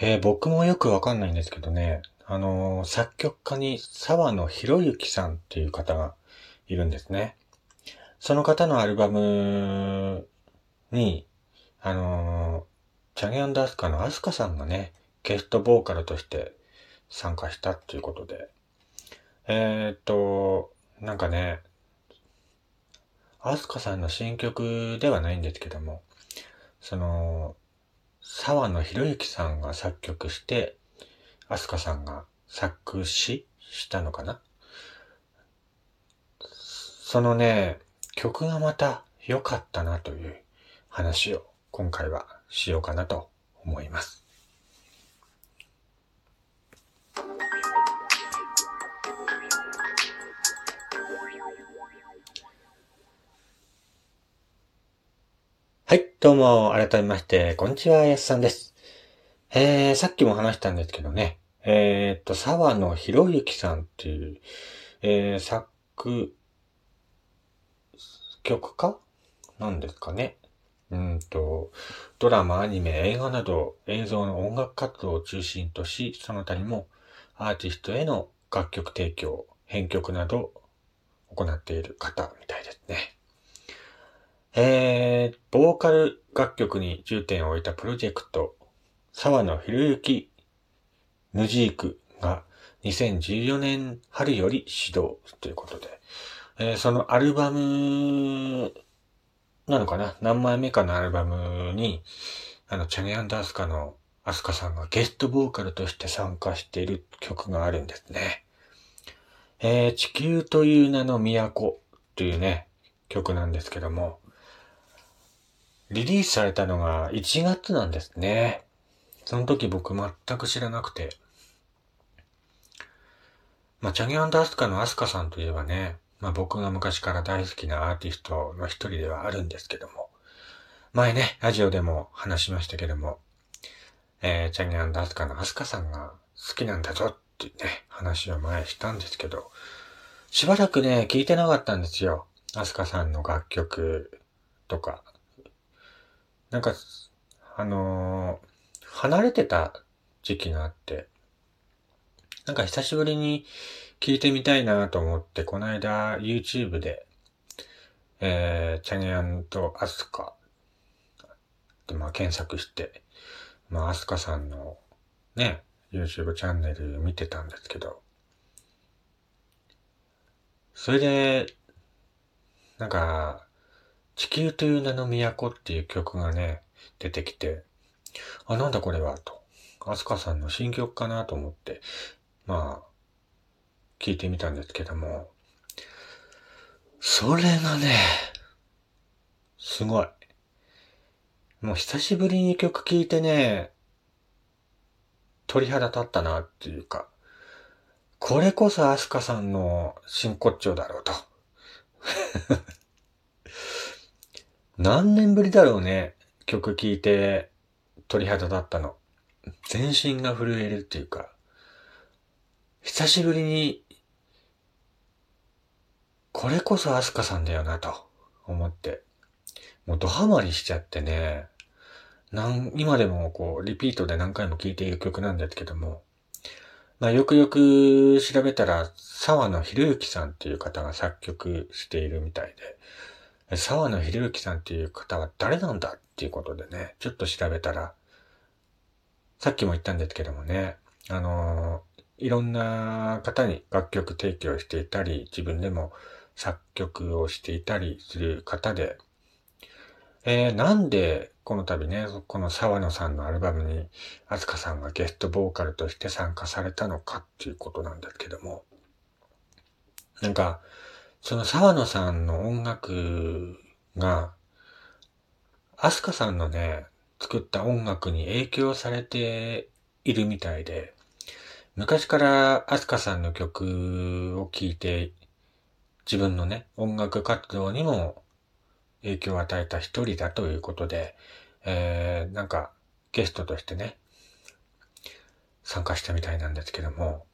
えー僕もよくわかんないんですけどね、あのー作曲家に沢野博之さんっていう方がいるんですね。その方のアルバムに、あのーチャゲアンダースカのアスカさんがね、ゲストボーカルとして参加したっていうことで、えーっと、なんかね、アスカさんの新曲ではないんですけども、その、沢野博之さんが作曲して、アスカさんが作詞したのかな？そのね、曲がまた良かったなという話を今回はしようかなと思います。どうも、改めまして、こんにちは、やすさんです。えー、さっきも話したんですけどね、えーっと、沢野博之さんっていう、えー、作曲家？なんですかね。うんと、ドラマ、アニメ、映画など映像の音楽活動を中心とし、その他にもアーティストへの楽曲提供、編曲など行っている方みたいですね。えー、ボーカル楽曲に重点を置いたプロジェクト、沢野博之ムジークが2014年春より始動ということで、えーそのアルバムなのかな？何枚目かのアルバムに、あの、チャゲアンダースカのアスカさんがゲストボーカルとして参加している曲があるんですね。えー地球という名の都というね、曲なんですけども、リリースされたのが1月なんですね。その時僕全く知らなくて。まあ、チャゲアンダースカのアスカさんといえばね、まあ僕が昔から大好きなアーティストの一人ではあるんですけども、前ね、ラジオでも話しましたけども、えー、チャゲアンダースカのアスカさんが好きなんだぞってね、話を前したんですけど、しばらくね、聞いてなかったんですよ。アスカさんの楽曲とか。なんか、あのー離れてた時期があって、なんか久しぶりに聞いてみたいなと思って、この間 YouTube で、えー、チャゲアンとアスカで、まあ検索して、まあアスカさんのね、YouTube チャンネル見てたんですけど、それで、なんか、地球という名の都っていう曲がね、出てきて、あ、なんだこれは、と。アスカさんの新曲かなと思って、まあ、聞いてみたんですけども、それがね、すごい。もう久しぶりに曲聴いてね、鳥肌立ったなっていうか、これこそアスカさんの真骨頂だろうと。何年ぶりだろうね、曲聴いて鳥肌立ったの。全身が震えるっていうか、久しぶりに、これこそアスカさんだよなと思って、もうドハマりしちゃってね、なん今でもこう、リピートで何回も聴いている曲なんですけども、まあよくよく調べたら、沢野博之さんっていう方が作曲しているみたいで、沢野博之さんっていう方は誰なんだっていうことでね、ちょっと調べたら、さっきも言ったんですけどもね、あのーいろんな方に楽曲提供していたり、自分でも作曲をしていたりする方で、えー、なんでこの度ね、この沢野さんのアルバムに、あすかさんがゲストボーカルとして参加されたのかっていうことなんですけども、なんか、その沢野さんの音楽が、アスカさんのね、作った音楽に影響されているみたいで、昔からアスカさんの曲を聴いて、自分のね、音楽活動にも影響を与えた一人だということで、えー、なんかゲストとしてね、参加したみたいなんですけども、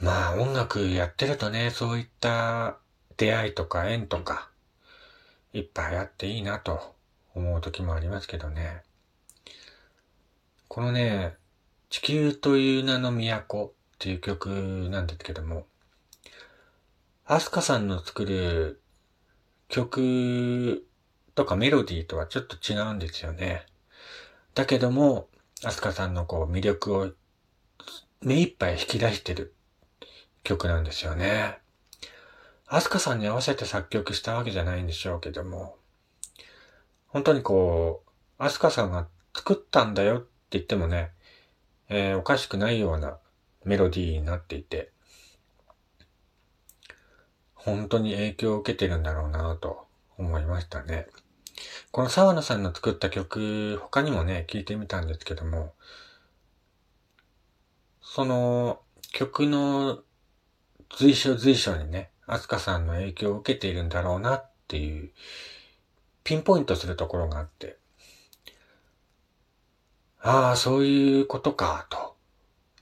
まあ音楽やってるとね、そういった出会いとか縁とか、いっぱいあっていいなと思う時もありますけどね。このね、地球という名の都っていう曲なんですけども、アスカさんの作る曲とかメロディーとはちょっと違うんですよね。だけども、アスカさんのこう魅力を目いっぱい引き出してる曲なんですよね。アスカさんに合わせて作曲したわけじゃないんでしょうけども、本当にこう、アスカさんが作ったんだよって言ってもね、えー、おかしくないようなメロディーになっていて、本当に影響を受けてるんだろうなと思いましたね。この沢野さんの作った曲、他にもね、聞いてみたんですけども、その曲の随所随所にね、アスカさんの影響を受けているんだろうなっていう、ピンポイントするところがあって、ああ、そういうことか、と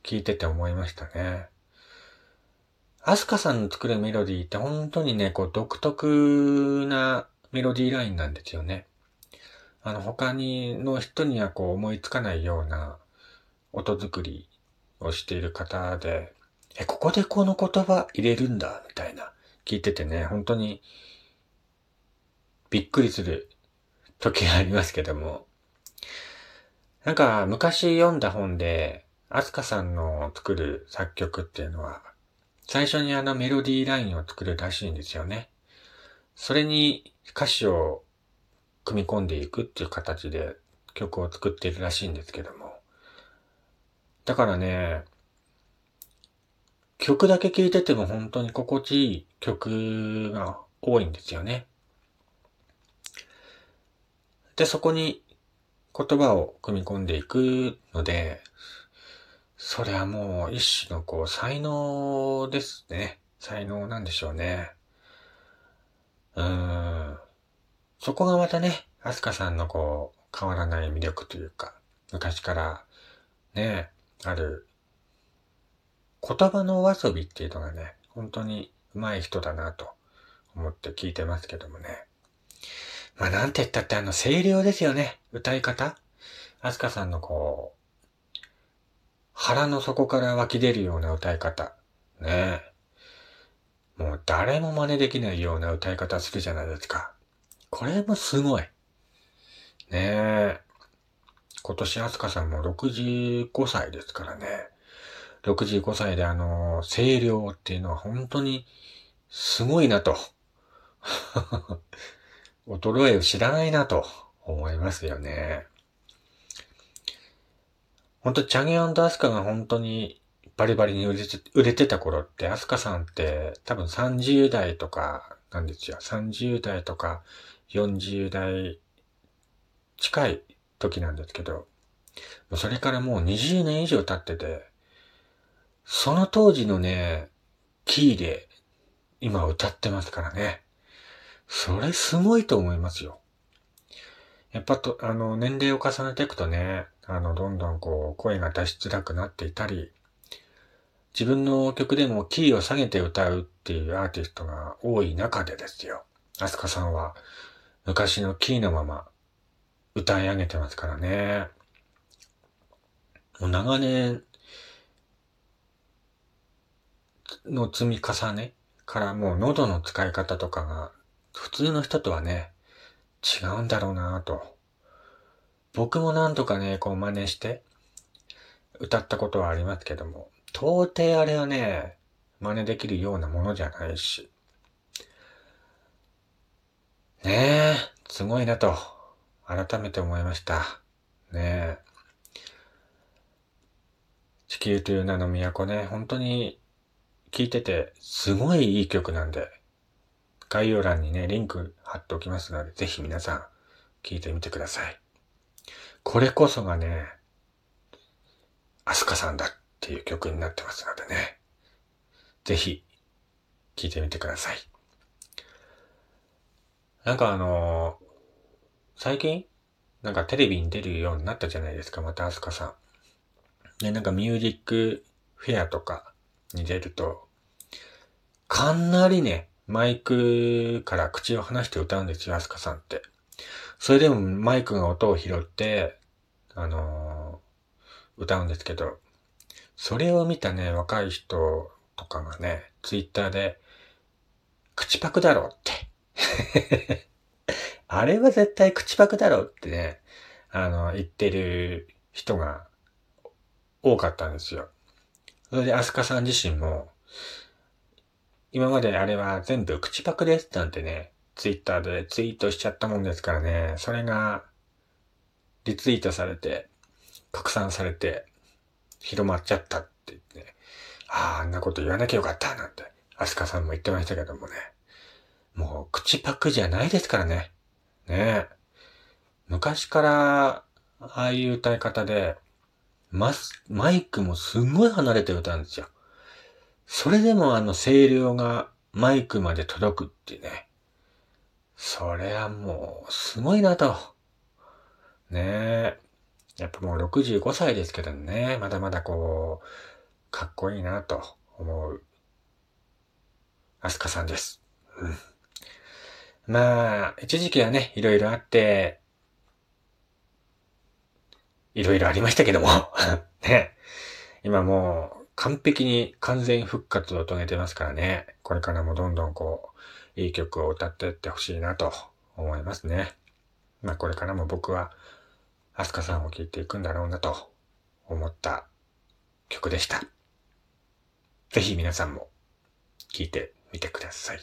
聞いてて思いましたね。アスカさんの作るメロディーって本当にね、こう独特なメロディーラインなんですよね。あの他にの人にはこう思いつかないような音作りをしている方で、え、ここでこの言葉入れるんだ、みたいな聞いててね、本当にびっくりする時がありますけども。なんか昔読んだ本で、アスカさんの作る作曲っていうのは、最初にあのメロディーラインを作るらしいんですよね。それに歌詞を組み込んでいくっていう形で曲を作っているらしいんですけども。だからね、曲だけ聴いてても本当に心地いい曲が多いんですよね。で、そこに言葉を組み込んでいくので、それはもう一種のこう才能ですね。才能なんでしょうね。うーん。そこがまたね、アスカさんのこう変わらない魅力というか、昔からね、ある言葉のお遊びっていうのがね、本当に上手い人だなと思って聞いてますけどもね。まあなんて言ったってあの声量ですよね。歌い方？アスカさんのこう、腹の底から湧き出るような歌い方。ねえ。もう誰も真似できないような歌い方するじゃないですか。これもすごい。ねえ。今年アスカさんも65歳ですからね。65歳であの、声量っていうのは本当にすごいなと。衰えを知らないなと思いますよね。ほんと、チャゲアスカが本当にバリバリに売れて売れてた頃って、アスカさんって多分30代とかなんですよ。30代とか40代近い時なんですけど、それからもう20年以上経ってて、その当時のね、キーで今歌ってますからね。それすごいと思いますよ。やっぱと、あの、年齢を重ねていくとね、あの、どんどんこう、声が出しづらくなっていたり、自分の曲でもキーを下げて歌うっていうアーティストが多い中でですよ。アスカさんは昔のキーのまま歌い上げてますからね。もう長年の積み重ねからもう喉の使い方とかが普通の人とはね、違うんだろうなぁと僕もなんとかね、こう真似して歌ったことはありますけども、到底あれはね、真似できるようなものじゃないし。ねえ、すごいなと、改めて思いました。ねえ。地球という名の都ね、本当に聴いてて、すごいいい曲なんで、概要欄にね、リンク貼っておきますので、ぜひ皆さん、聴いてみてください。これこそがね、アスカさんだっていう曲になってますのでね。ぜひ、聴いてみてください。なんかあのー、最近なんかテレビに出るようになったじゃないですか、またアスカさん。ね、なんかミュージックフェアとかに出ると、かなりね、マイクから口を離して歌うんですよ、アスカさんって。それでもマイクが音を拾って、あのー、歌うんですけど、それを見たね、若い人とかがね、ツイッターで、口パクだろって。あれは絶対口パクだろってね、あの、言ってる人が多かったんですよ。それで、アスカさん自身も、今まであれは全部口パクですなんてね、ツイッターでツイートしちゃったもんですからね、それがリツイートされて、拡散されて、広まっちゃったって言って、ね、ああ、あんなこと言わなきゃよかったなんて、アスカさんも言ってましたけどもね。もう口パクじゃないですからね。ねえ昔から、ああいう歌い方で、マス、マイクもすんごい離れて歌うんですよ。それでもあの声量がマイクまで届くってね。それはもう、すごいなと。ねえ。やっぱもう65歳ですけどね。まだまだこう、かっこいいなと思う、アスカさんです。うん。まあ、一時期はね、いろいろあって、いろいろありましたけども ね。今もう、完璧に完全復活を遂げてますからね。これからもどんどんこう、いい曲を歌っていってほしいなと思いますね。まあこれからも僕は、アスカさんを聴いていくんだろうなと思った曲でした。ぜひ皆さんも聴いてみてください。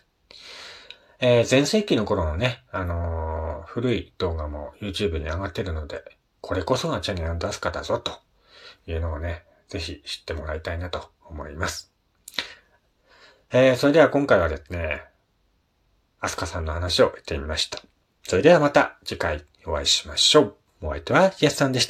えー、前世紀の頃のね、あのー、古い動画も YouTube に上がってるので、これこそがチャニアンドアスカだぞというのをね、ぜひ知ってもらいたいなと思います。えー、それでは今回はですね、アスカさんの話を言ってみました。それではまた次回お会いしましょう。お相手はヤスさんでした。